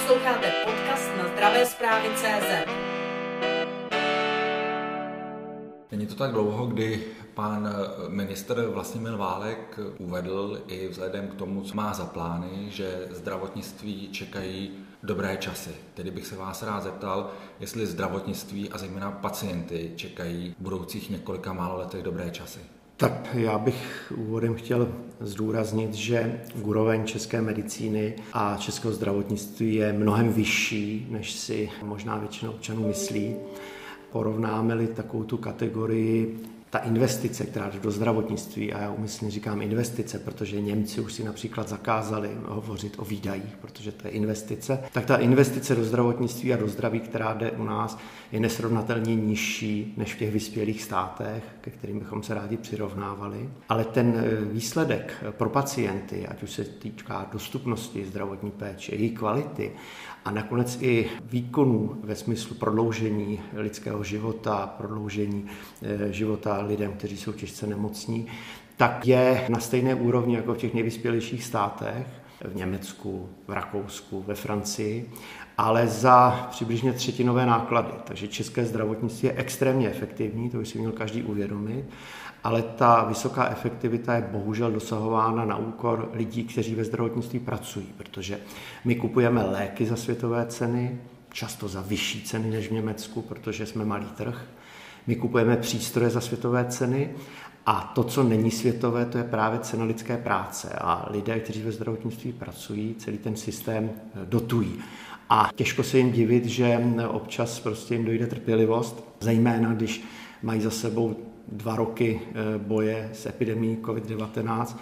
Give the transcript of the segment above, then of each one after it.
Posloucháte podcast na zdravé zprávy CZ. Není to tak dlouho, kdy pan minister Vlastimil Válek uvedl i vzhledem k tomu, co má za plány, že zdravotnictví čekají dobré časy. Tedy bych se vás rád zeptal, jestli zdravotnictví a zejména pacienty čekají v budoucích několika málo letech dobré časy. Tak já bych úvodem chtěl zdůraznit, že úroveň české medicíny a českého zdravotnictví je mnohem vyšší, než si možná většina občanů myslí. Porovnáme-li takovou tu kategorii ta investice, která jde do zdravotnictví, a já umyslně říkám investice, protože Němci už si například zakázali hovořit o výdajích, protože to je investice, tak ta investice do zdravotnictví a do zdraví, která jde u nás, je nesrovnatelně nižší než v těch vyspělých státech, ke kterým bychom se rádi přirovnávali. Ale ten e, výsledek pro pacienty, ať už se týká dostupnosti zdravotní péče, její kvality a nakonec i výkonů ve smyslu prodloužení lidského života, prodloužení e, života lidem, kteří jsou těžce nemocní, tak je na stejné úrovni jako v těch nejvyspělejších státech, v Německu, v Rakousku, ve Francii, ale za přibližně třetinové náklady. Takže české zdravotnictví je extrémně efektivní, to by si měl každý uvědomit, ale ta vysoká efektivita je bohužel dosahována na úkor lidí, kteří ve zdravotnictví pracují, protože my kupujeme léky za světové ceny, často za vyšší ceny než v Německu, protože jsme malý trh. My kupujeme přístroje za světové ceny a to, co není světové, to je právě cena lidské práce. A lidé, kteří ve zdravotnictví pracují, celý ten systém eh, dotují. A těžko se jim divit, že občas prostě jim dojde trpělivost, zejména když mají za sebou dva roky eh, boje s epidemí COVID-19,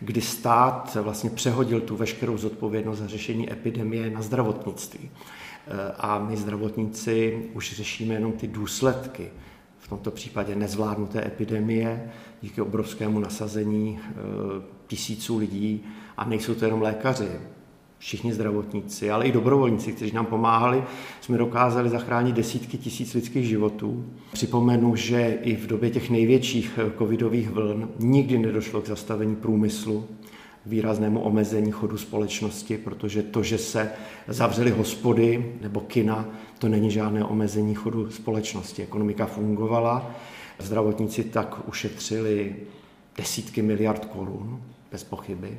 kdy stát vlastně přehodil tu veškerou zodpovědnost za řešení epidemie na zdravotnictví. Eh, a my zdravotníci už řešíme jenom ty důsledky tomto případě nezvládnuté epidemie díky obrovskému nasazení e, tisíců lidí a nejsou to jenom lékaři, všichni zdravotníci, ale i dobrovolníci, kteří nám pomáhali, jsme dokázali zachránit desítky tisíc lidských životů. Připomenu, že i v době těch největších e, covidových vln nikdy nedošlo k zastavení průmyslu, výraznému omezení chodu společnosti, protože to, že se zavřely hospody nebo kina, to není žádné omezení chodu společnosti. Ekonomika fungovala, zdravotníci tak ušetřili desítky miliard korun, bez pochyby.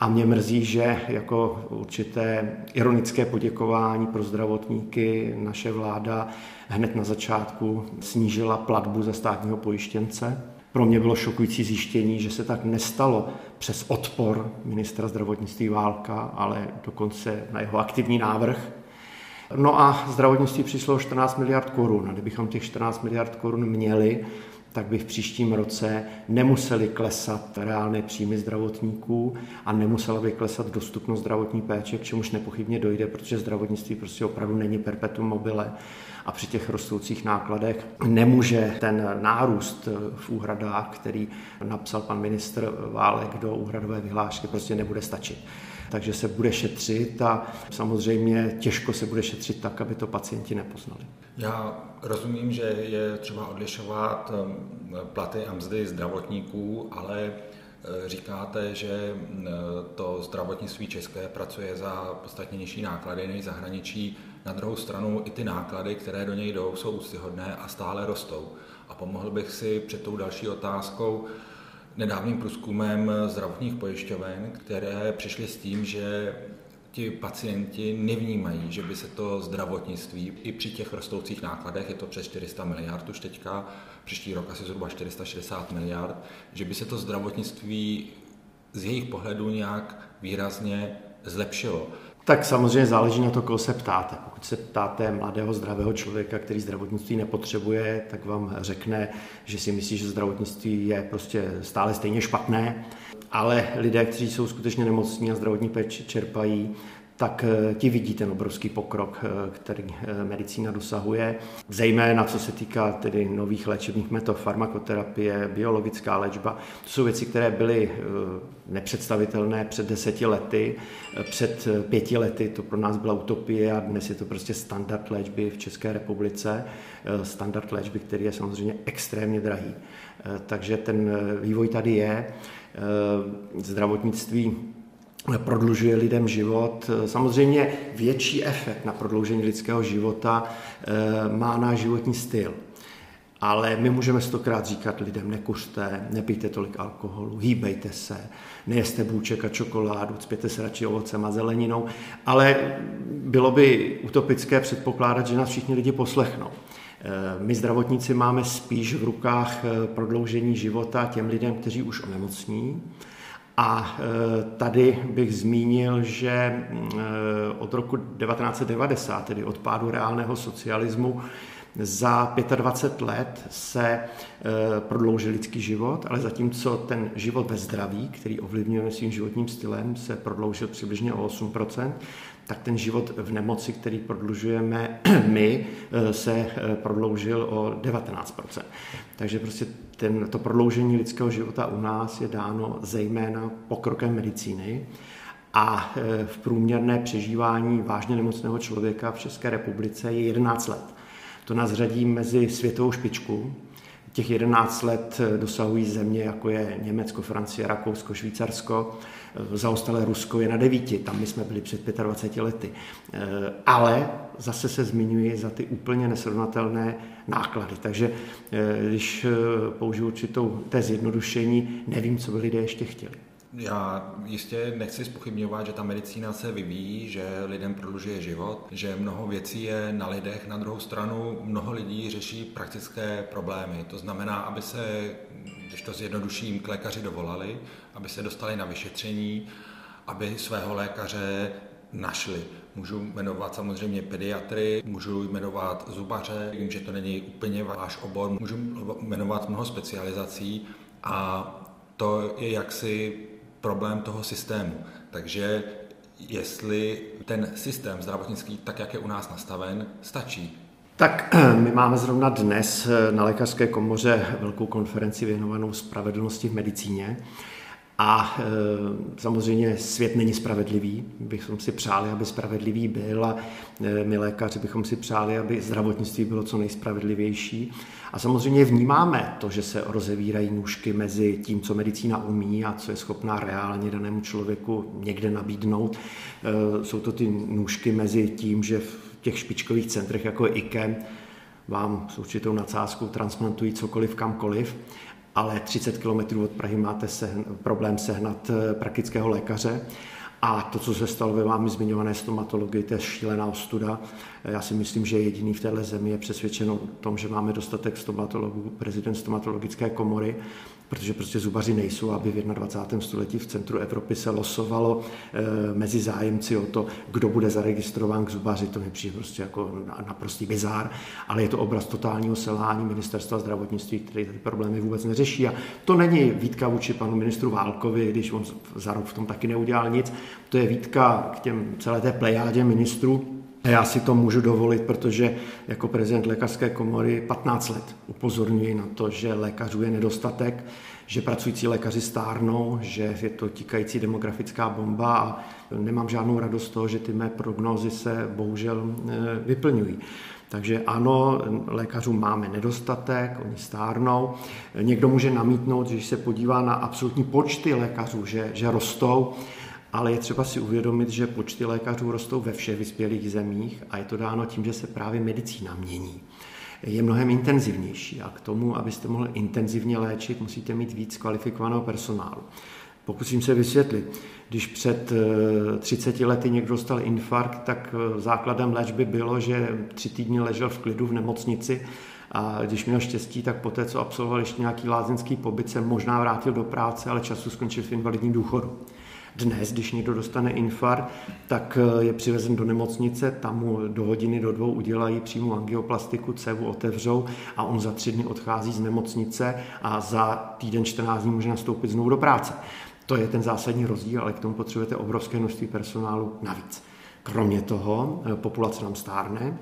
A mě mrzí, že jako určité ironické poděkování pro zdravotníky naše vláda hned na začátku snížila platbu za státního pojištěnce, pro mě bylo šokující zjištění, že se tak nestalo přes odpor ministra zdravotnictví Válka, ale dokonce na jeho aktivní návrh. No a zdravotnictví přišlo 14 miliard korun. Kdybychom těch 14 miliard korun měli, tak by v příštím roce nemuseli klesat reálné příjmy zdravotníků a nemusela by klesat dostupnost zdravotní péče, k čemuž nepochybně dojde, protože zdravotnictví prostě opravdu není perpetuum mobile a při těch rostoucích nákladech nemůže ten nárůst v úhradách, který napsal pan ministr Válek do úhradové vyhlášky, prostě nebude stačit takže se bude šetřit a samozřejmě těžko se bude šetřit tak, aby to pacienti nepoznali. Já rozumím, že je třeba odlišovat um, platy a mzdy zdravotníků, ale uh, říkáte, že uh, to zdravotnictví české pracuje za podstatně nižší náklady než zahraničí. Na druhou stranu i ty náklady, které do něj jdou, jsou úctyhodné a stále rostou. A pomohl bych si před tou další otázkou, nedávným průzkumem zdravotních pojišťoven, které přišly s tím, že ti pacienti nevnímají, že by se to zdravotnictví i při těch rostoucích nákladech, je to přes 400 miliard už teďka, příští rok asi zhruba 460 miliard, že by se to zdravotnictví z jejich pohledu nějak výrazně zlepšilo. Tak samozřejmě záleží na to, koho se ptáte. Pokud se ptáte mladého, zdravého člověka, který zdravotnictví nepotřebuje, tak vám řekne, že si myslí, že zdravotnictví je prostě stále stejně špatné. Ale lidé, kteří jsou skutečně nemocní a zdravotní péči čerpají, tak eh, ti vidí ten obrovský pokrok, eh, který eh, medicína dosahuje. Zejména co se týká tedy nových léčebných metod, farmakoterapie, biologická léčba. To jsou věci, které byly nepředstavitelné před deseti lety, před pěti lety to pro nás byla utopie a dnes je to prostě standard léčby v České republice. Standard léčby, který je samozřejmě extrémně drahý. Takže ten vývoj tady je. Zdravotnictví prodlužuje lidem život. Samozřejmě větší efekt na prodloužení lidského života má náš životní styl. Ale my můžeme stokrát říkat lidem, nekuřte, nepijte tolik alkoholu, hýbejte se, nejeste bůček a čokoládu, cpěte se radši ovocem a zeleninou, ale bylo by utopické předpokládat, že nás všichni lidi poslechnou. Eh, my zdravotníci máme spíš v rukách eh, prodloužení života těm lidem, kteří už onemocní. A eh, tady bych zmínil, že od roku 1990, tedy od pádu reálného socialismu, za 25 let se eh, prodloužil lidský život, ale zatímco ten život ve zdraví, který ovlivňujeme svým životním stylem, se prodloužil přibližně o 8%, tak ten život v nemoci, který prodlužujeme my, eh, se eh, prodloužil o 19%. Takže prostě ten, to prodloužení lidského života u nás je dáno zejména pokrokem medicíny a v průměrné přežívání vážně nemocného člověka v České republice je 11 let. To nás řadí mezi světovou špičku. Těch 11 let dosahují země, jako je Německo, Francie, Rakousko, Švýcarsko. Zaostalé Rusko je na devíti, tam my jsme byli před 25 lety. Ale zase se zmiňuji za ty úplně nesrovnatelné náklady. Takže když použiju určitou té zjednodušení, nevím, co by lidé ještě chtěli. Já jistě nechci spochybňovat, že ta medicína se vyvíjí, že lidem prodlužuje život, že mnoho věcí je na lidech. Na druhou stranu mnoho lidí řeší praktické problémy. To znamená, aby se, když to zjednoduším, k lékaři dovolali, aby se dostali na vyšetření, aby svého lékaře našli. Můžu jmenovat samozřejmě pediatry, můžu jmenovat zubaře, vím, že to není úplně váš obor, můžu jmenovat mnoho specializací a to je jaksi problém toho systému. Takže jestli ten systém zdravotnický, tak jak je u nás nastaven, stačí. Tak my máme zrovna dnes na lékařské komoře velkou konferenci věnovanou spravedlnosti v medicíně. A e, samozřejmě svět není spravedlivý. Bychom si přáli, aby spravedlivý byl a e, my lékaři bychom si přáli, aby zdravotnictví bylo co nejspravedlivější. A samozřejmě vnímáme to, že se rozevírají nůžky mezi tím, co medicína umí a co je schopná reálně danému člověku někde nabídnout. E, jsou to ty nůžky mezi tím, že v těch špičkových centrech, jako je IKEM, vám s určitou nadsázkou transplantují cokoliv kamkoliv ale 30 km od Prahy máte sehn, problém sehnat eh, praktického lékaře. A to, co se stalo ve vámi zmiňované stomatologii, to je šílená ostuda. Já si myslím, že jediný v téhle zemi je přesvědčen o tom, že máme dostatek stomatologů, prezident stomatologické komory, protože prostě zubaři nejsou, aby v 21. století v centru Evropy se losovalo e, mezi zájemci o to, kdo bude zaregistrován k zubaři. To mi přijde prostě jako naprostý bizár, ale je to obraz totálního selhání ministerstva zdravotnictví, který ty problémy vůbec neřeší. A to není výtka vůči panu ministru Válkovi, když on za rok v tom taky neudělal nic. To je výtka k těm celé té plejádě ministrů, já si to můžu dovolit, protože jako prezident lékařské komory 15 let upozorňuji na to, že lékařů je nedostatek, že pracující lékaři stárnou, že je to tikající demografická bomba a nemám žádnou radost z toho, že ty mé prognózy se bohužel e, vyplňují. Takže ano, lékařů máme nedostatek, oni stárnou. Někdo může namítnout, že když se podívá na absolutní počty lékařů, že, že rostou, ale je třeba si uvědomit, že počty lékařů rostou ve všech vyspělých zemích a je to dáno tím, že se právě medicína mění. Je mnohem intenzivnější a k tomu, abyste mohli intenzivně léčit, musíte mít víc kvalifikovaného personálu. Pokusím se vysvětlit. Když před 30 eh, lety někdo dostal infarkt, tak eh, základem léčby bylo, že tři týdny ležel v klidu v nemocnici a když měl štěstí, tak poté, co absolvoval ještě nějaký lázeňský pobyt, se možná vrátil do práce, ale času skončil v invalidním důchodu. Dnes, když někdo dostane infarkt, tak eh, je přivezen do nemocnice, tam mu do hodiny, do dvou udělají přímo angioplastiku, cévu otevřou a on za tři dny odchází z nemocnice a za týden 14 dní může nastoupit znovu do práce. To je ten zásadní rozdíl, ale k tomu potřebujete obrovské množství personálu navíc. Kromě toho eh, populace nám stárne,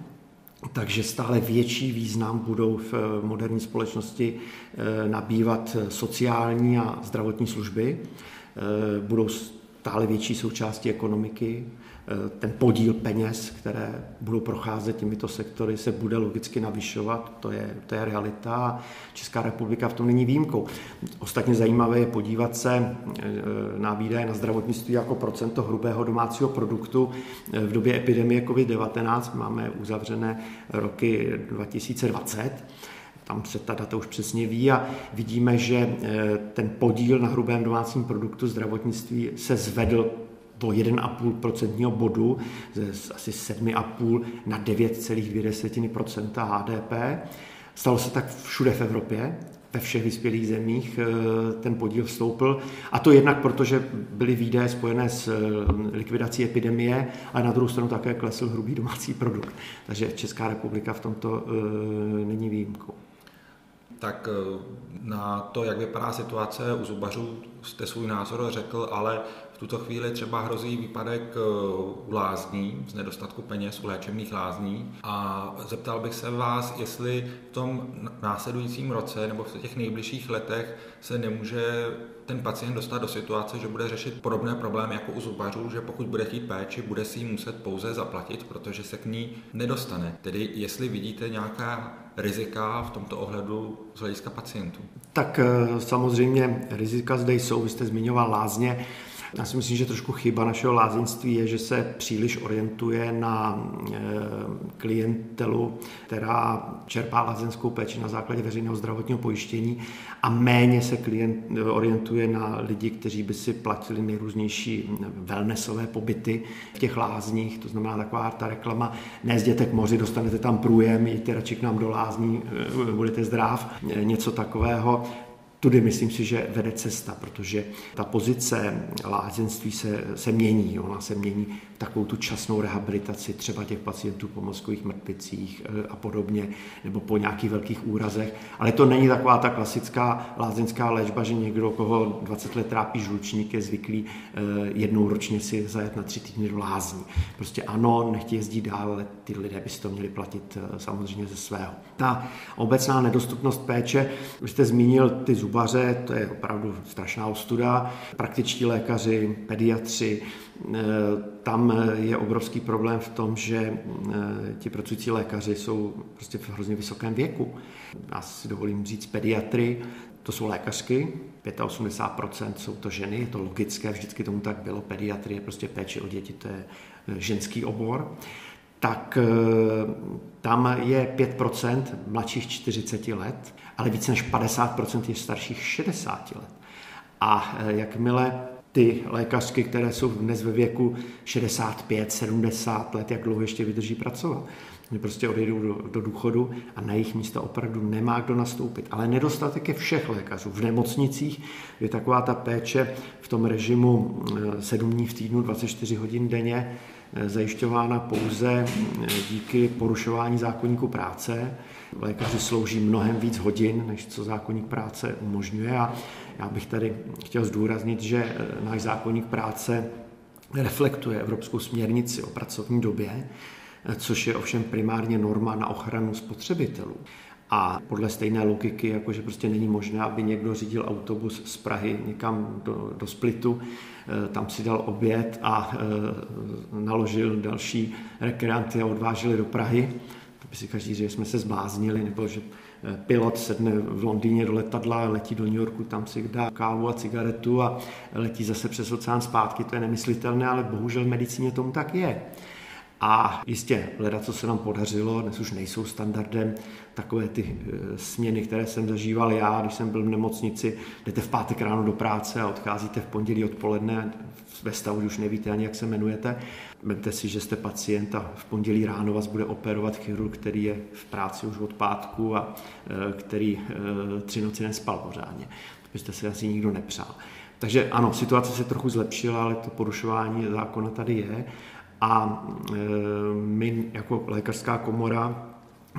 takže stále větší význam budou v eh, moderní společnosti nabývat sociální a zdravotní služby. Budou stále větší součástí ekonomiky. Eh, ten podíl peněz, které budou procházet těmito sektory, se bude logicky navyšovat, to je, to je realita. Česká republika v tom není výjimkou. Ostatně zajímavé je podívat se eh, na výdaje na zdravotnictví jako procento hrubého domácího produktu. Eh, v době epidemie COVID-19 máme uzavřené roky 2020 tam se ta data už přesně ví a vidíme, že ten podíl na hrubém domácím produktu zdravotnictví se zvedl po 1,5% bodu z asi 7,5 na 9,2% HDP. Stalo se tak všude v Evropě, ve všech vyspělých zemích eh, ten podíl vstoupil. A to jednak proto, že byly výdaje spojené s eh, likvidací epidemie, ale na druhou stranu také klesl hrubý domácí produkt. Takže Česká republika v tomto eh, není výjimkou. Tak na to, jak vypadá situace u zubařů, jste svůj názor řekl, ale tuto chvíli třeba hrozí výpadek eh, u lázní, z nedostatku peněz u léčebných lázní a zeptal bych se vás, jestli v tom následujícím roce nebo v těch nejbližších letech se nemůže ten pacient dostat do situace, že bude řešit podobné problémy jako u zubařů, že pokud bude chtít péči, bude si ji muset pouze zaplatit, protože se k ní nedostane. Tedy jestli vidíte nějaká rizika v tomto ohledu z hlediska pacientů? Tak eh, samozřejmě rizika zde jsou, vy jste zmiňoval lázně. Já si myslím, že trošku chyba našeho lázeňství je, že se příliš orientuje na eh, klientelu, která čerpá lázeňskou péči na základě veřejného zdravotního pojištění a méně se klient eh, orientuje na lidi, kteří by si platili nejrůznější wellnessové pobyty v těch lázních, to znamená taková ta reklama, nezděte k moři, dostanete tam průjem, jděte radši k nám do lázní, eh, budete zdrav, něco takového tudy myslím si, že vede cesta, protože ta pozice lázeňství se, se mění. Ona se mění v takovou tu časnou rehabilitaci třeba těch pacientů po mozkových mrtvicích eh, a podobně, nebo po nějakých velkých úrazech. Ale to není taková ta klasická lázeňská léčba, že někdo, koho 20 let trápí žlučník, je zvyklý eh, jednou ročně si zajet na tři týdny do lázní. Prostě ano, nechtějí jezdit dál, ale ty lidé by si to měli platit eh, samozřejmě ze svého. Ta obecná nedostupnost péče, už jste zmínil ty zuby, zubaře, to je opravdu strašná ostuda, praktičtí lékaři, pediatři, e, tam je obrovský problém v tom, že e, ti pracující lékaři jsou prostě v hrozně vysokém věku. Já si dovolím říct pediatry, to jsou lékařky, 85% jsou to ženy, je to logické, vždycky tomu tak bylo, pediatrie, prostě péče o děti, to je e, ženský obor tak tam je 5% mladších 40 let ale více než 50% je starších 60 let. A e, jakmile ty lékařky, které jsou dnes ve věku 65, 70 let, jak dlouho ještě vydrží pracovat. Oni prostě odejdou do, do důchodu a na jejich místo opravdu nemá kdo nastoupit. Ale nedostatek je všech lékařů. V nemocnicích je taková ta péče v tom režimu 7 e, dní v týdnu, 24 hodin denně, zajišťována pouze díky porušování zákonníku práce Lékaři slouží mnohem víc hodin, než co zákonník práce umožňuje a já bych tady chtěl zdůraznit, že eh, náš zákonník práce reflektuje Evropskou směrnici o pracovní době, eh, což je ovšem primárně norma na ochranu spotřebitelů. A podle stejné logiky, jakože prostě není možné, aby někdo řídil autobus z Prahy někam do, do Splitu, eh, tam si dal oběd a naložil další rekreanty a odvážili do Prahy by si každý že jsme se zbláznili, nebo že eh, pilot sedne v Londýně do letadla, letí do New Yorku, tam si dá kávu a cigaretu a letí zase přes oceán zpátky, to je nemyslitelné, ale bohužel v medicíně tomu tak je. A jistě, leda, co se nám podařilo, dnes už nejsou standardem takové ty eh, směny, které jsem zažíval já, když jsem byl v nemocnici, jdete v pátek ráno do práce a odcházíte v pondělí odpoledne, ve stavu už nevíte ani, jak se jmenujete. Vemte si, že jste pacient a v pondělí ráno vás bude operovat chirurg, který je v práci už od pátku a eh, který eh, tři noci nespal pořádně. To byste si asi nikdo nepřál. Takže ano, situace se trochu zlepšila, ale to porušování zákona tady je. A e, my jako lékařská komora,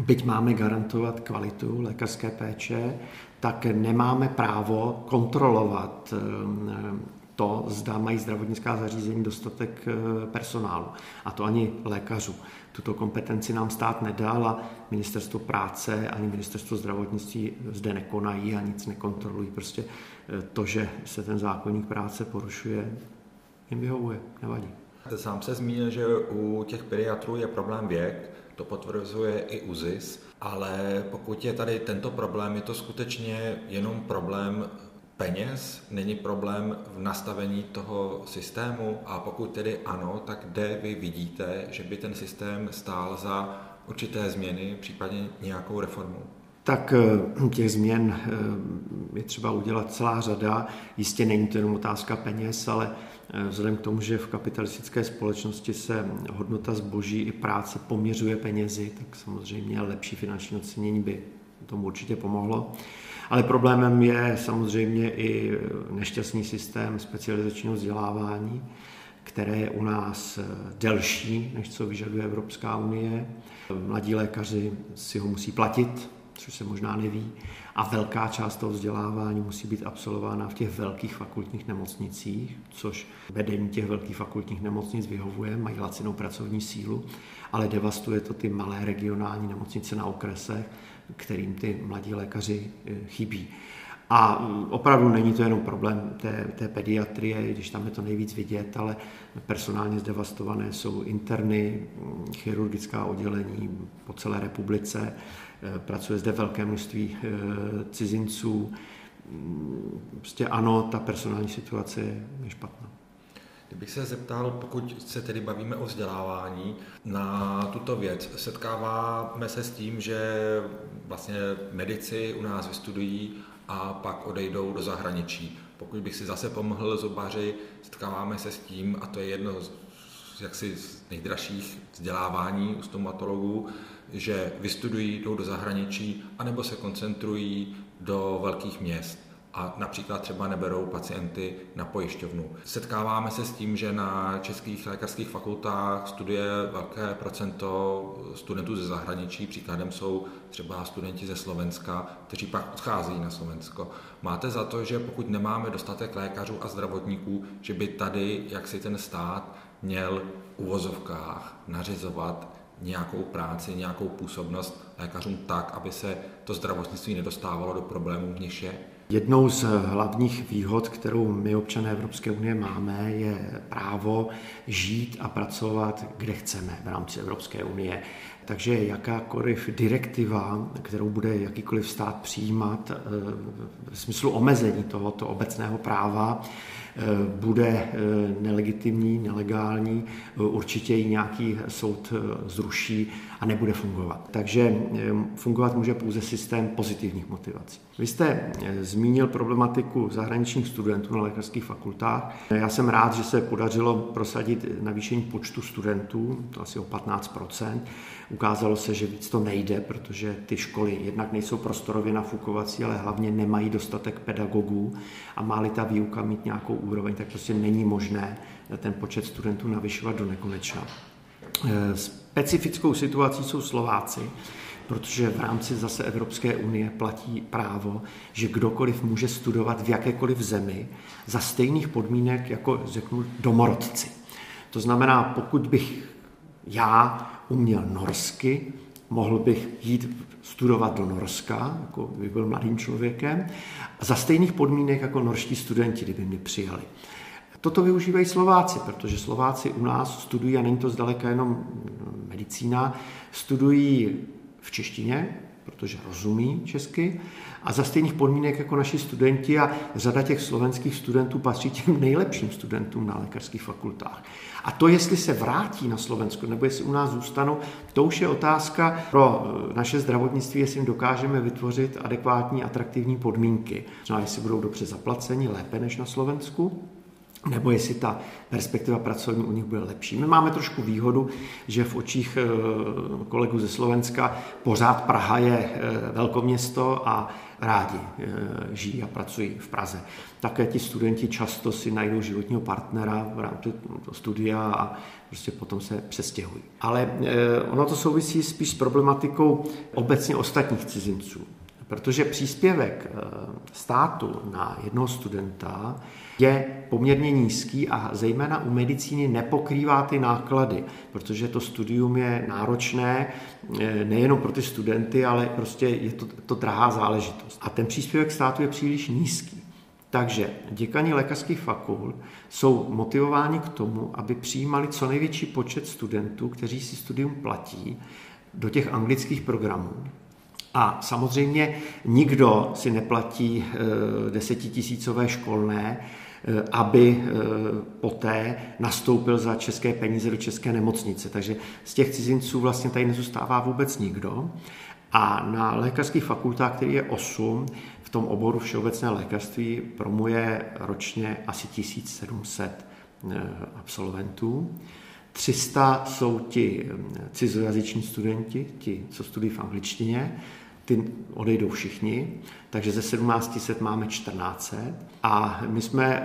byť máme garantovat kvalitu lékařské péče, tak nemáme právo kontrolovat e, to, zda mají zdravotnická zařízení dostatek e, personálu. A to ani lékařů. Tuto kompetenci nám stát nedal a ministerstvo práce ani ministerstvo zdravotnictví zde nekonají a nic nekontrolují. Prostě to, že se ten zákonník práce porušuje, jim vyhovuje, nevadí. Sám se zmínil, že u těch pediatrů je problém věk, to potvrzuje i UZIS, ale pokud je tady tento problém, je to skutečně jenom problém peněz, není problém v nastavení toho systému a pokud tedy ano, tak kde vy vidíte, že by ten systém stál za určité změny, případně nějakou reformu? Tak eh, těch změn eh, je třeba udělat celá řada. Jistě není to jenom otázka peněz, ale eh, vzhledem k tomu, že v kapitalistické společnosti se hodnota zboží i práce poměřuje penězi, tak samozřejmě lepší finanční ocenění by tomu určitě pomohlo. Ale problémem je samozřejmě i nešťastný systém specializačního vzdělávání, které je u nás delší, než co vyžaduje Evropská unie. Mladí lékaři si ho musí platit, což se možná neví, a velká část toho vzdělávání musí být absolvována v těch velkých fakultních nemocnicích, což vedení těch velkých fakultních nemocnic vyhovuje, mají lacinou pracovní sílu, ale devastuje to ty malé regionální nemocnice na okresech, kterým ty mladí lékaři eh, chybí. A mm, opravdu není to jenom problém té, té pediatrie, když tam je to nejvíc vidět, ale personálně zdevastované jsou interny, mm, chirurgická oddělení po celé republice, pracuje zde velké množství eh, cizinců. Mm, prostě ano, ta personální situace je špatná. Kdybych se zeptal, pokud se tedy bavíme o vzdělávání, na tuto věc, setkáváme se s tím, že vlastně medici u nás vystudují a pak odejdou do zahraničí. Pokud bych si zase pomohl zubaři, setkáváme se s tím, a to je jedno z jaksi z nejdražších vzdělávání u stomatologů, že vystudují, jdou do zahraničí, anebo se koncentrují do velkých měst a například třeba neberou pacienty na pojišťovnu. Setkáváme se s tím, že na českých lékařských fakultách studuje velké procento studentů ze zahraničí. Příkladem jsou třeba studenti ze Slovenska, kteří pak odcházejí na Slovensko. Máte za to, že pokud nemáme dostatek lékařů a zdravotníků, že by tady, jak si ten stát měl v uvozovkách nařizovat nějakou práci, nějakou působnost lékařům tak, aby se to zdravotnictví nedostávalo do problémů, v nich je? Jednou z hlavních výhod, kterou my občané Evropské unie máme, je právo žít a pracovat, kde chceme v rámci Evropské unie. Takže jakákoliv direktiva, kterou bude jakýkoliv stát přijímat eh, v smyslu omezení tohoto obecného práva, bude eh, nelegitimní, nelegální, určitě ji nějaký soud zruší a nebude fungovat. Takže fungovat může pouze systém pozitivních motivací. Vy jste zmínil problematiku zahraničních studentů na lékařských fakultách. Já jsem rád, že se podařilo prosadit navýšení počtu studentů, to asi o 15 Ukázalo se, že víc to nejde, protože ty školy jednak nejsou prostorově nafukovací, ale hlavně nemají dostatek pedagogů a má-li ta výuka mít nějakou úroveň, tak prostě není možné ten počet studentů navyšovat do nekonečna. E, specifickou situací jsou Slováci, protože v rámci zase Evropské unie platí právo, že kdokoliv může studovat v jakékoliv zemi za stejných podmínek jako, řeknu, domorodci. To znamená, pokud bych já uměl norsky, mohl bych jít studovat do Norska, jako bych byl mladým člověkem, za stejných podmínek jako norští studenti, kdyby mě přijali. Toto využívají Slováci, protože Slováci u nás studují, a není to zdaleka jenom medicína, studují v češtině, protože rozumí česky, a za stejných podmínek jako naši studenti a řada těch slovenských studentů patří těm nejlepším studentům na lékařských fakultách. A to, jestli se vrátí na Slovensko nebo jestli u nás zůstanou, to už je otázka pro eh, naše zdravotnictví, jestli jim dokážeme vytvořit adekvátní, atraktivní podmínky. Třeba jestli budou dobře zaplaceni, lépe než na Slovensku, nebo jestli ta perspektiva pracovní u nich bude lepší. My máme trošku výhodu, že v očích eh, kolegů ze Slovenska pořád Praha je eh, velkoměsto a rádi eh, žijí a pracují v Praze. Také ti studenti často si najdou životního partnera v rámci studia a prostě potom se přestěhují. Ale ono to souvisí spíš s problematikou obecně ostatních cizinců. Protože příspěvek státu na jednoho studenta je poměrně nízký a zejména u medicíny nepokrývá ty náklady, protože to studium je náročné eh, nejenom pro ty studenty, ale prostě je to, to drahá záležitost. A ten příspěvek státu je příliš nízký. Takže děkani lékařských fakult jsou motivováni k tomu, aby přijímali co největší počet studentů, kteří si studium platí, do těch anglických programů. A samozřejmě nikdo si neplatí eh, desetitisícové školné, eh, aby eh, poté nastoupil za české peníze do české nemocnice. Takže z těch cizinců vlastně tady nezůstává vůbec nikdo. A na lékařských fakultách, který je 8, v tom oboru všeobecné lékařství promuje ročně asi 1700 absolventů. 300 jsou ti cizojazyční studenti, ti, co studují v angličtině, ty odejdou všichni, takže ze 1700 máme 1400 a my jsme e,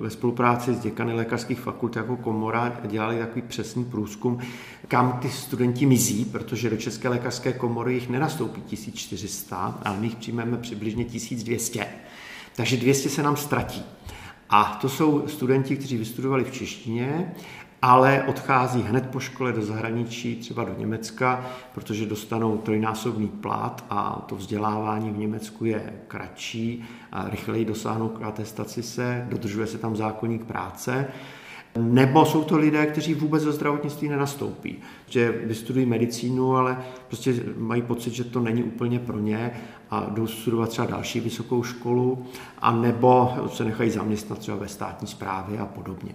ve spolupráci s děkany lékařských fakult jako komora dělali takový přesný průzkum, kam ty studenti mizí, protože do České lékařské komory jich nenastoupí 1400, ale my jich přijmeme přibližně 1200. Takže 200 se nám ztratí. A to jsou studenti, kteří vystudovali v češtině ale odchází hned po škole do zahraničí, třeba do Německa, protože dostanou trojnásobný plat a to vzdělávání v Německu je kratší a rychleji dosáhnou k atestaci se, dodržuje se tam zákonník práce. Nebo jsou to lidé, kteří vůbec do zdravotnictví nenastoupí, že vystudují medicínu, ale prostě mají pocit, že to není úplně pro ně a jdou studovat třeba další vysokou školu, a nebo se nechají zaměstnat třeba ve státní správě a podobně.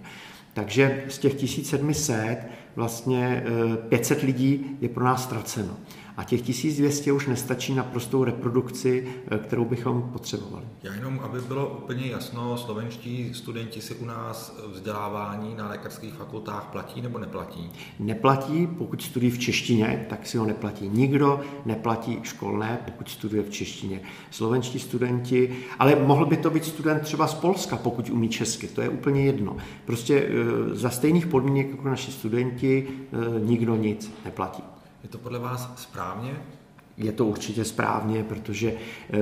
Takže z těch 1700 vlastně 500 eh, lidí je pro nás ztraceno. A těch 1200 už nestačí na prostou reprodukci, eh, kterou bychom potřebovali. Já jenom, aby bylo úplně jasno, slovenští studenti si u nás vzdělávání na lékařských fakultách platí nebo neplatí? Neplatí, pokud studují v češtině, tak si ho neplatí. Nikdo neplatí školné, pokud studuje v češtině. Slovenští studenti, ale mohl by to být student třeba z Polska, pokud umí česky, to je úplně jedno. Prostě eh, za stejných podmínek jako naši studenti eh, nikdo nic neplatí. Je to podle vás správně? Je to určitě správně, protože eh,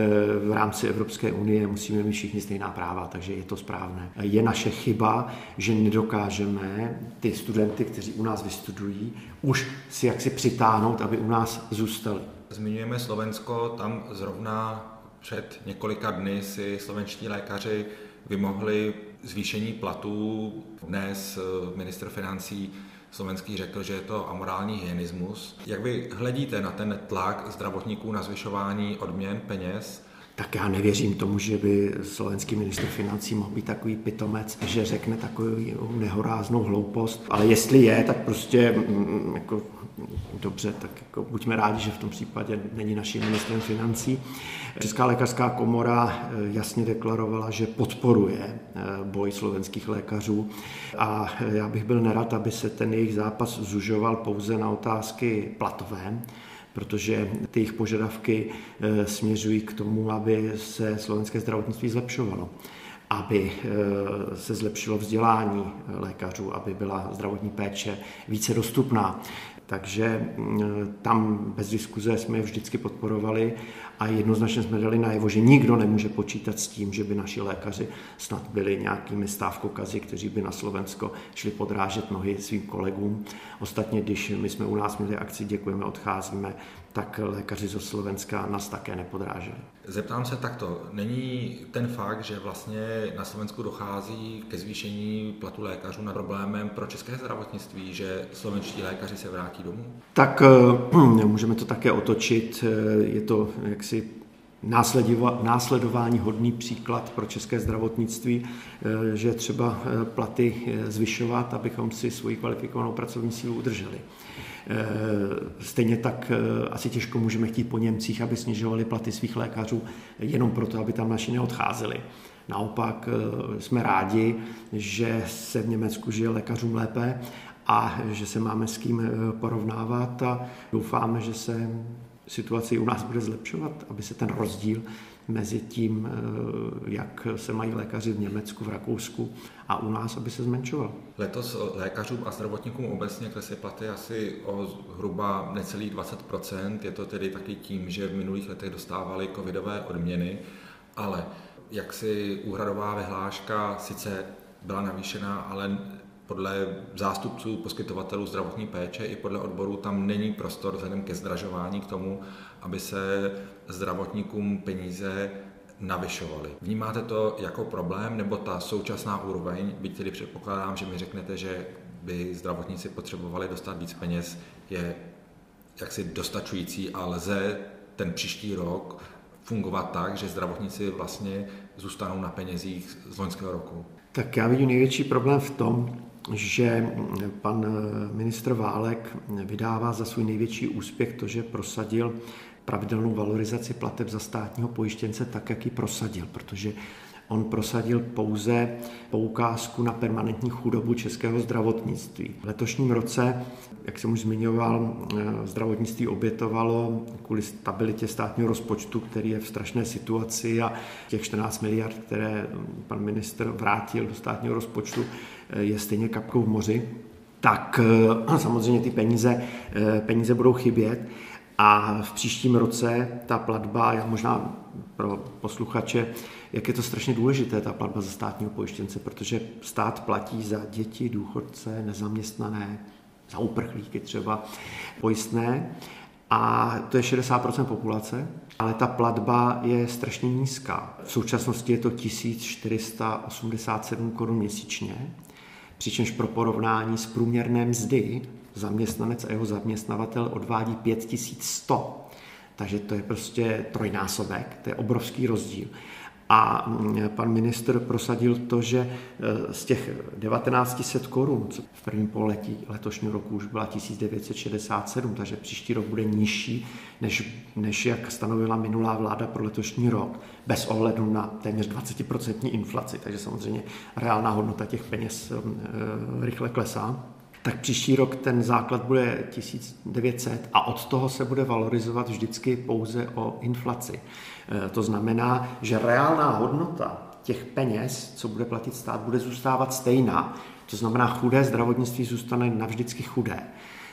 v rámci Evropské unie musíme mít všichni stejná práva, takže je to správné. Je naše chyba, že nedokážeme ty studenty, kteří u nás vystudují, už si jaksi přitáhnout, aby u nás zůstali. Zmiňujeme Slovensko, tam zrovna před několika dny si slovenští lékaři vymohli zvýšení platů. Dnes eh, minister financí Slovenský řekl, že je to amorální hyenismus. Jak vy hledíte na ten tlak zdravotníků na zvyšování odměn, peněz? tak já nevěřím tomu, že by slovenský ministr financí mohl být takový pitomec, že řekne takovou nehoráznou hloupost. Ale jestli je, tak prostě mm, jako, dobře, tak jako buďme rádi, že v tom případě není naším ministrem financí. Česká lékařská komora eh, jasně deklarovala, že podporuje eh, boj slovenských lékařů a eh, já bych byl nerad, aby se ten jejich zápas zužoval pouze na otázky platové, protože ty jejich požadavky směřují k tomu, aby se slovenské zdravotnictví zlepšovalo aby se zlepšilo vzdělání lékařů, aby byla zdravotní péče více dostupná. Takže mm, tam bez diskuze jsme je vždycky podporovali a jednoznačně jsme dali najevo, že nikdo nemůže počítat s tím, že by naši lékaři snad byli nějakými stávkokazy, kteří by na Slovensko šli podrážet nohy svým kolegům. Ostatně, když my jsme u nás měli akci Děkujeme, odcházíme, tak lékaři ze Slovenska nás také nepodráželi. Zeptám se takto, není ten fakt, že vlastně na Slovensku dochází ke zvýšení platu lékařů na problémem pro české zdravotnictví, že slovenští lékaři se vrátí domů? Tak eh, můžeme to také otočit. Eh, je to jaksi následování hodný příklad pro české zdravotnictví, eh, že třeba platy zvyšovat, abychom si svoji kvalifikovanou pracovní sílu udrželi. Stejně tak asi těžko můžeme chtít po Němcích, aby snižovali platy svých lékařů jenom proto, aby tam naši neodcházeli. Naopak jsme rádi, že se v Německu žije lékařům lépe a že se máme s kým eh, porovnávat a doufáme, že se situace u nás bude zlepšovat, aby se ten rozdíl mezi tím, eh, jak se mají lékaři v Německu, v Rakousku a u nás, aby se zmenšoval. Letos lékařům a zdravotníkům obecně klesly platy asi o zhruba necelých 20% Je to tedy taky tím, že v minulých letech dostávali covidové odměny, ale jak si úhradová vyhláška sice byla navýšená, ale podle zástupců poskytovatelů zdravotní péče i podle odborů tam není prostor vzhledem ke zdražování k tomu, aby se zdravotníkům peníze navyšovaly. Vnímáte to jako problém, nebo ta současná úroveň, byť tedy předpokládám, že mi řeknete, že by zdravotníci potřebovali dostat víc peněz, je jaksi dostačující a lze ten příští rok fungovat tak, že zdravotníci vlastně zůstanou na penězích z loňského roku? Tak já vidím největší problém v tom, že pan ministr Válek vydává za svůj největší úspěch to, že prosadil pravidelnou valorizaci plateb za státního pojištěnce tak, jak ji prosadil, protože On prosadil pouze poukázku na permanentní chudobu českého zdravotnictví. V letošním roce, jak jsem už zmiňoval, eh, zdravotnictví obětovalo kvůli stabilitě státního rozpočtu, který je v strašné situaci a těch 14 miliard, které pan minister vrátil do státního rozpočtu, eh, je stejně kapkou v moři tak eh, samozřejmě ty peníze, peníze budou chybět. A v příštím roce ta platba, já možná pro posluchače, jak je to strašně důležité, ta platba za státního pojištěnce, protože stát platí za děti, důchodce, nezaměstnané, za uprchlíky třeba pojistné. A to je 60% populace, ale ta platba je strašně nízká. V současnosti je to 1487 korun měsíčně, přičemž pro porovnání s průměrné mzdy zaměstnanec a jeho zaměstnavatel odvádí 5100. Takže to je prostě trojnásobek, to je obrovský rozdíl. A mm, pan ministr prosadil to, že e, z těch 1900 korun, co v prvním poletí letošního roku už byla 1967, takže příští rok bude nižší, než, než jak stanovila minulá vláda pro letošní rok, bez ohledu na téměř 20% inflaci. Takže samozřejmě reálná hodnota těch peněz e, rychle klesá tak příští rok ten základ bude 1900 a od toho se bude valorizovat vždycky pouze o inflaci. E, to znamená, že reálná hodnota těch peněz, co bude platit stát, bude zůstávat stejná. To znamená, chudé zdravotnictví zůstane navždycky chudé.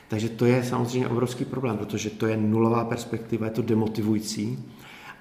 Takže to je samozřejmě obrovský problém, protože to je nulová perspektiva, je to demotivující.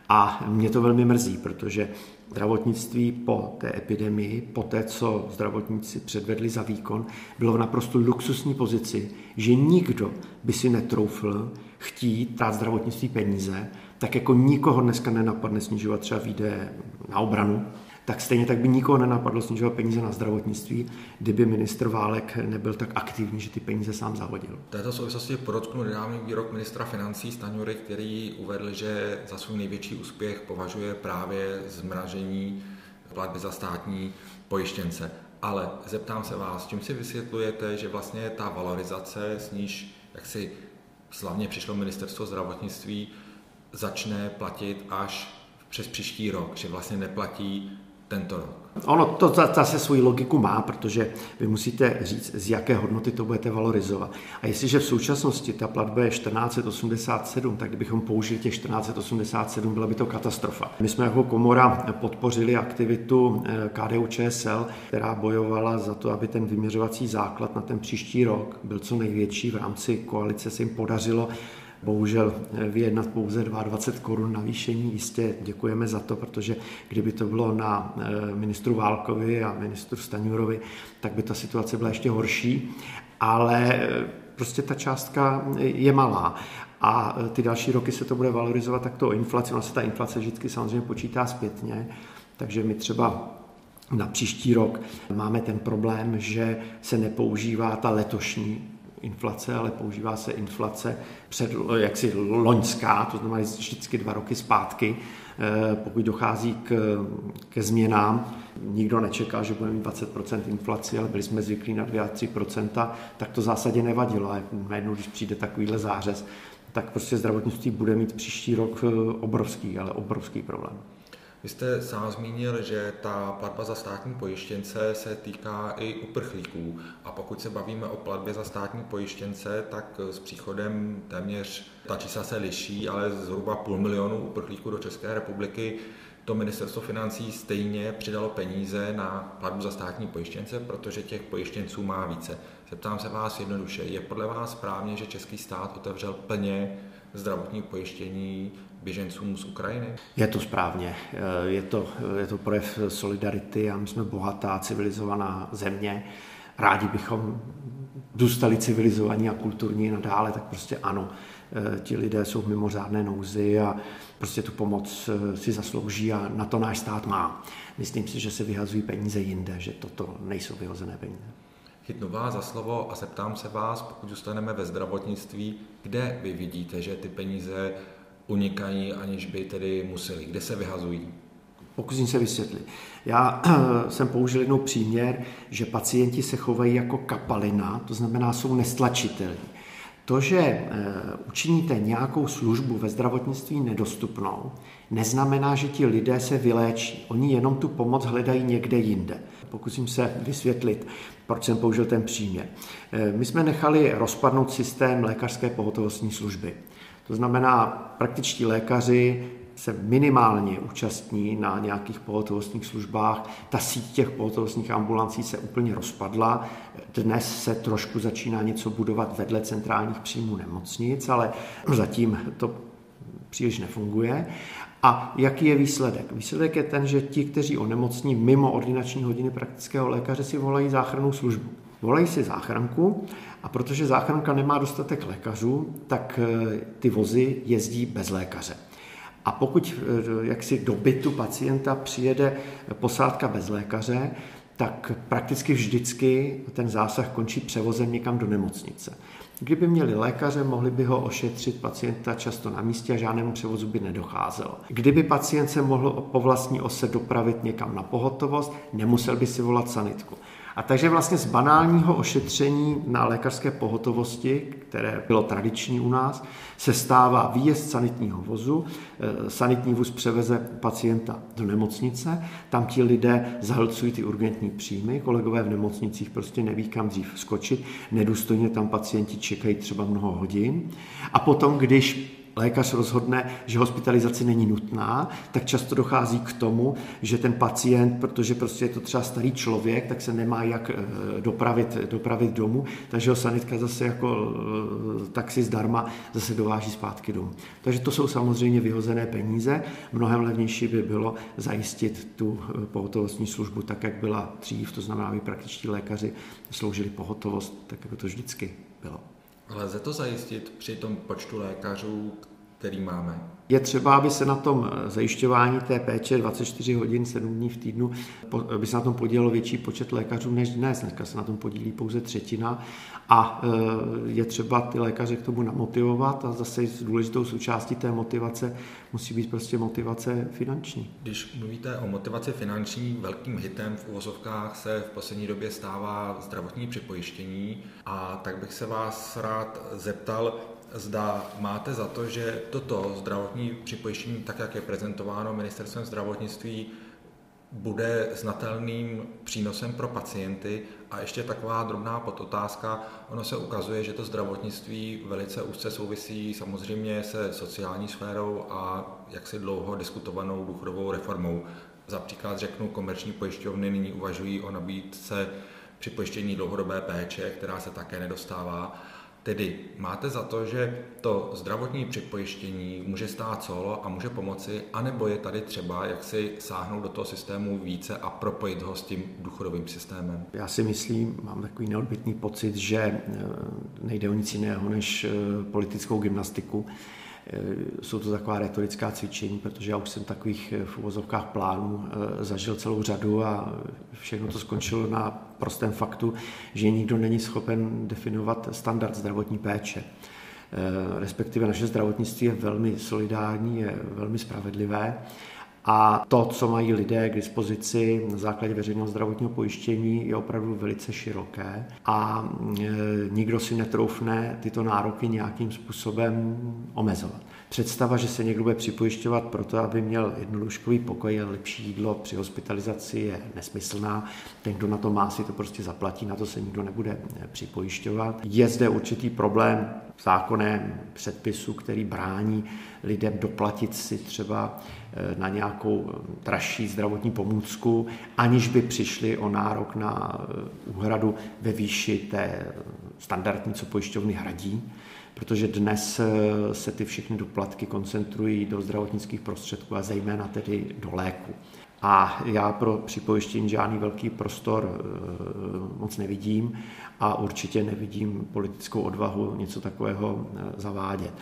A mě to velmi mrzí, protože zdravotnictví po té epidemii, po té, co zdravotníci předvedli za výkon, bylo v naprosto luxusní pozici, že nikdo by si netroufl chtít dát zdravotnictví peníze, tak jako nikoho dneska nenapadne snižovat třeba výdaje na obranu, tak stejně tak by nikoho nenapadlo snižovat peníze na zdravotnictví, kdyby ministr Válek nebyl tak aktivní, že ty peníze sám zahodil. V této souvislosti podotknu nedávný výrok ministra financí Staňury, který uvedl, že za svůj největší úspěch považuje právě zmražení platby za státní pojištěnce. Ale zeptám se vás, čím si vysvětlujete, že vlastně ta valorizace, s níž jak si slavně přišlo ministerstvo zdravotnictví, začne platit až přes příští rok, že vlastně neplatí tento rok. Ono to zase svůj logiku má, protože vy musíte říct, z jaké hodnoty to budete valorizovat. A jestliže v současnosti ta platba je 1487, tak kdybychom použili těch 1487, byla by to katastrofa. My jsme jako komora podpořili aktivitu eh, KDU ČSL, která bojovala za to, aby ten vyměřovací základ na ten příští rok byl co největší. V rámci koalice se jim podařilo bohužel vyjednat pouze 22 korun navýšení. Jistě děkujeme za to, protože kdyby to bylo na eh, ministru Válkovi a ministru Staňurovi, tak by ta situace byla ještě horší, ale eh, prostě ta částka je malá. A eh, ty další roky se to bude valorizovat takto o inflaci. Ona se ta inflace vždycky samozřejmě počítá zpětně, takže my třeba na příští rok máme ten problém, že se nepoužívá ta letošní inflace, ale používá se inflace před, jaksi loňská, to znamená vždycky dva roky zpátky. Eh, pokud dochází k, ke změnám, nikdo nečekal, že budeme mít 20% inflaci, ale byli jsme zvyklí na 2-3%, tak to v zásadě nevadilo. Ale najednou, když přijde takovýhle zářez, tak prostě zdravotnictví bude mít příští rok eh, obrovský, ale obrovský problém. Vy jste sám zmínil, že ta platba za státní pojištěnce se týká i uprchlíků. A pokud se bavíme o platbě za státní pojištěnce, tak s příchodem téměř, ta čísla se liší, ale zhruba půl milionu uprchlíků do České republiky to ministerstvo financí stejně přidalo peníze na platbu za státní pojištěnce, protože těch pojištěnců má více. Zeptám se vás jednoduše, je podle vás správně, že český stát otevřel plně zdravotní pojištění běžencům z Ukrajiny? Je to správně. Je to, je to projev solidarity a my jsme bohatá, civilizovaná země. Rádi bychom zůstali civilizovaní a kulturní nadále, tak prostě ano, eh, ti lidé jsou v mimořádné nouzi a prostě tu pomoc eh, si zaslouží a na to náš stát má. Myslím si, že se vyhazují peníze jinde, že toto nejsou vyhozené peníze. Chytnu vás za slovo a zeptám se vás, pokud zůstaneme ve zdravotnictví, kde vy vidíte, že ty peníze unikají, aniž by tedy museli, kde se vyhazují? Pokusím se vysvětlit. Já jsem použil jednou příměr, že pacienti se chovají jako kapalina, to znamená, jsou nestlačitelní. To, že eh, učiníte nějakou službu ve zdravotnictví nedostupnou, neznamená, že ti lidé se vyléčí. Oni jenom tu pomoc hledají někde jinde. Pokusím se vysvětlit, proč jsem použil ten příměr. Eh, my jsme nechali rozpadnout systém lékařské pohotovostní služby. To znamená, praktičtí lékaři se minimálně účastní na nějakých pohotovostních službách. Ta síť těch pohotovostních ambulancí se úplně rozpadla. Dnes se trošku začíná něco budovat vedle centrálních příjmů nemocnic, ale zatím to příliš nefunguje. A jaký je výsledek? Výsledek je ten, že ti, kteří onemocní mimo ordinační hodiny praktického lékaře, si volají záchrannou službu. Volají si záchranku a protože záchranka nemá dostatek lékařů, tak eh, ty vozy jezdí bez lékaře. A pokud eh, jaksi do bytu pacienta přijede posádka bez lékaře, tak prakticky vždycky ten zásah končí převozem někam do nemocnice. Kdyby měli lékaře, mohli by ho ošetřit pacienta často na místě a žádnému převozu by nedocházelo. Kdyby pacient se mohl po vlastní ose dopravit někam na pohotovost, nemusel by si volat sanitku. A takže vlastně z banálního ošetření na lékařské pohotovosti, které bylo tradiční u nás, se stává výjezd sanitního vozu. Eh, sanitní vůz převeze pacienta do nemocnice, tam ti lidé zahlcují ty urgentní příjmy, kolegové v nemocnicích prostě neví, kam dřív skočit, nedůstojně tam pacienti čekají třeba mnoho hodin. A potom, když lékař rozhodne, že hospitalizace není nutná, tak často dochází k tomu, že ten pacient, protože prostě je to třeba starý člověk, tak se nemá jak eh, dopravit, dopravit domů, takže ho sanitka zase jako eh, taxi zdarma zase dováží zpátky domů. Takže to jsou samozřejmě vyhozené peníze. Mnohem levnější by bylo zajistit tu eh, pohotovostní službu tak, jak byla dřív, to znamená, aby praktičtí lékaři sloužili pohotovost, tak jako to vždycky bylo. Lze to zajistit při tom počtu lékařů, který máme? Je třeba, aby se na tom zajišťování té péče 24 hodin, 7 dní v týdnu, aby se na tom podílelo větší počet lékařů než dnes. Dneska se na tom podílí pouze třetina a e, je třeba ty lékaře k tomu namotivovat a zase s důležitou součástí té motivace musí být prostě motivace finanční. Když mluvíte o motivaci finanční, velkým hitem v uvozovkách se v poslední době stává zdravotní připojištění a tak bych se vás rád zeptal, zda máte za to, že toto zdravotní připojištění, tak jak je prezentováno ministerstvem zdravotnictví, bude znatelným přínosem pro pacienty. A ještě taková drobná podotázka. Ono se ukazuje, že to zdravotnictví velice úzce souvisí samozřejmě se sociální sférou a jaksi dlouho diskutovanou důchodovou reformou. Za příklad řeknu, komerční pojišťovny nyní uvažují o nabídce připojištění dlouhodobé péče, která se také nedostává. Tedy máte za to, že to zdravotní připojištění může stát solo a může pomoci, anebo je tady třeba, jak si sáhnout do toho systému více a propojit ho s tím důchodovým systémem? Já si myslím, mám takový neodbitný pocit, že eh, nejde o nic jiného než eh, politickou gymnastiku. Eh, jsou to taková retorická cvičení, protože já už jsem takových v uvozovkách plánů zažil celou řadu a všechno to skončilo na prostém faktu, že nikdo není schopen definovat standard zdravotní péče. Eh, respektive naše zdravotnictví je velmi solidární, je velmi spravedlivé a to, co mají lidé k dispozici na základě veřejného zdravotního pojištění, je opravdu velice široké a e, nikdo si netroufne tyto nároky nějakým způsobem omezovat. Představa, že se někdo bude připojišťovat proto, aby měl jednoduškový pokoj a lepší jídlo při hospitalizaci je nesmyslná. Ten, kdo na to má, si to prostě zaplatí, na to se nikdo nebude e, připojišťovat. Je zde určitý problém zákonné předpisu, který brání lidem doplatit si třeba na nějakou eh, dražší zdravotní pomůcku, aniž by přišli o nárok na eh, úhradu ve výši té standardní, co pojišťovny hradí, protože dnes se ty všechny doplatky koncentrují do zdravotnických prostředků a zejména tedy do léku. A já pro připojištění žádný velký prostor eh, moc nevidím a určitě nevidím politickou odvahu něco takového eh, zavádět.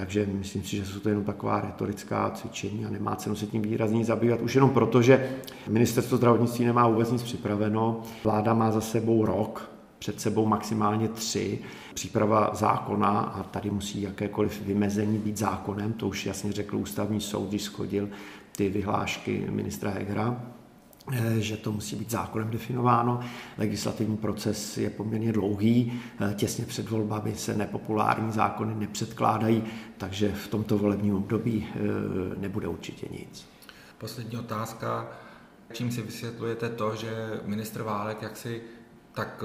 Takže myslím si, že jsou to jenom taková retorická cvičení a nemá cenu se tím výrazně zabývat. Už jenom proto, že ministerstvo zdravotnictví nemá vůbec nic připraveno. Vláda má za sebou rok, před sebou maximálně tři. Příprava zákona a tady musí jakékoliv vymezení být zákonem, to už jasně řekl ústavní soud, když schodil ty vyhlášky ministra Hegera že to musí být zákonem definováno. Legislativní proces je poměrně dlouhý, eh, těsně před volbami se nepopulární zákony nepředkládají, takže v tomto volebním období eh, nebude určitě nic. Poslední otázka. Čím si vysvětlujete to, že ministr Válek jaksi tak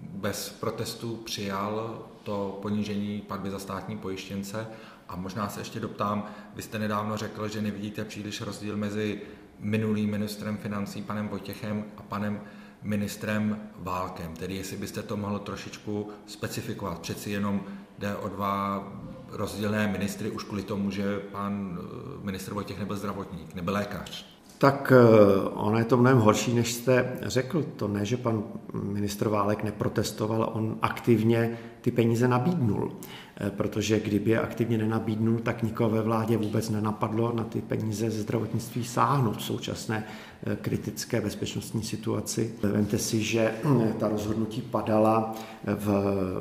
bez protestů přijal to ponížení platby za státní pojištěnce a možná se ještě doptám, vy jste nedávno řekl, že nevidíte příliš rozdíl mezi minulým ministrem financí panem Vojtěchem a panem ministrem Válkem, tedy jestli byste to mohl trošičku specifikovat. Přeci jenom jde o dva rozdílné ministry už kvůli tomu, že pan eh, ministr Vojtěch nebyl zdravotník, nebyl lékař. Tak eh, ono je to mnohem horší, než jste řekl. To ne, že pan ministr Válek neprotestoval, on aktivně ty peníze nabídnul. Eh, protože kdyby je aktivně nenabídnul, tak nikoho ve vládě vůbec nenapadlo na ty peníze ze zdravotnictví sáhnout v současné eh, kritické bezpečnostní situaci. Vemte si, že ta rozhodnutí padala v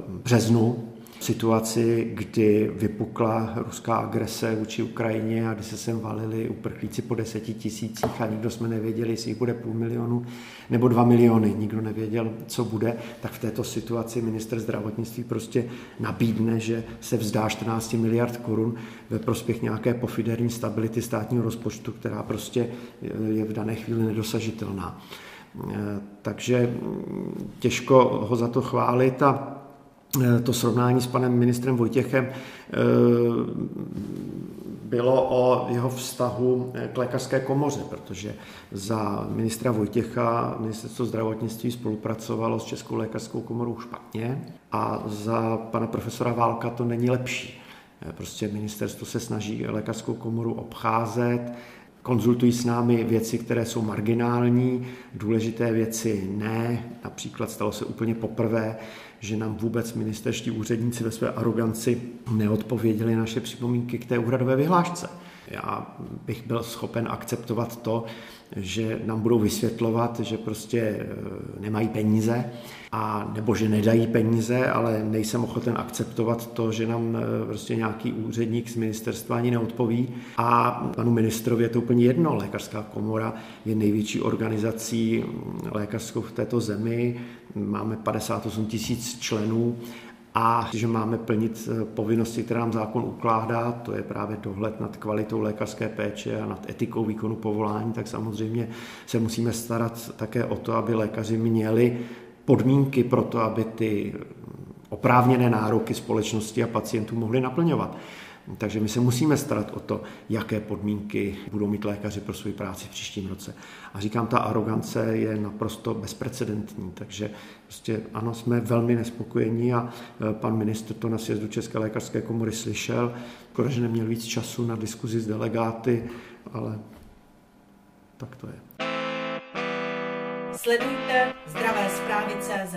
březnu situaci, kdy vypukla ruská agrese vůči Ukrajině a kdy se sem valili uprchlíci po deseti tisících a nikdo jsme nevěděli, jestli jich bude půl milionu nebo dva miliony. Nikdo nevěděl, co bude. Tak v této situaci minister zdravotnictví prostě nabídne, že se vzdá 14 miliard korun ve prospěch nějaké pofiderní stability státního rozpočtu, která prostě je v dané chvíli nedosažitelná. Takže těžko ho za to chválit a Eh, to srovnání s panem ministrem Vojtěchem eh, bylo o jeho vztahu eh, k lékařské komoře, protože za ministra Vojtěcha ministerstvo zdravotnictví spolupracovalo s Českou lékařskou komorou špatně a za pana profesora Válka to není lepší. Prostě ministerstvo se snaží lékařskou komoru obcházet, konzultují s námi věci, které jsou marginální, důležité věci ne. Například stalo se úplně poprvé, že nám vůbec ministerští úředníci ve své aroganci neodpověděli naše připomínky k té úhradové vyhlášce. Já bych byl schopen akceptovat to, že nám budou vysvětlovat, že prostě e, nemají peníze, a nebo že nedají peníze, ale nejsem ochoten akceptovat to, že nám e, prostě nějaký úředník z ministerstva ani neodpoví. A panu ministrovi je to úplně jedno. Lékařská komora je největší organizací lékařskou v této zemi. Máme 58 tisíc členů a že máme plnit eh, povinnosti, které nám zákon ukládá, to je právě dohled nad kvalitou lékařské péče a nad etikou výkonu povolání, tak samozřejmě se musíme starat také o to, aby lékaři měli podmínky pro to, aby ty oprávněné nároky společnosti a pacientů mohli naplňovat. Takže my se musíme starat o to, jaké podmínky budou mít lékaři pro svou práci v příštím roce. A říkám, ta arogance je naprosto bezprecedentní, takže prostě ano, jsme velmi nespokojení a e, pan ministr to na sjezdu České lékařské komory slyšel, skoro, že neměl víc času na diskuzi s delegáty, ale tak to je. Sledujte zdravé zprávy CZ.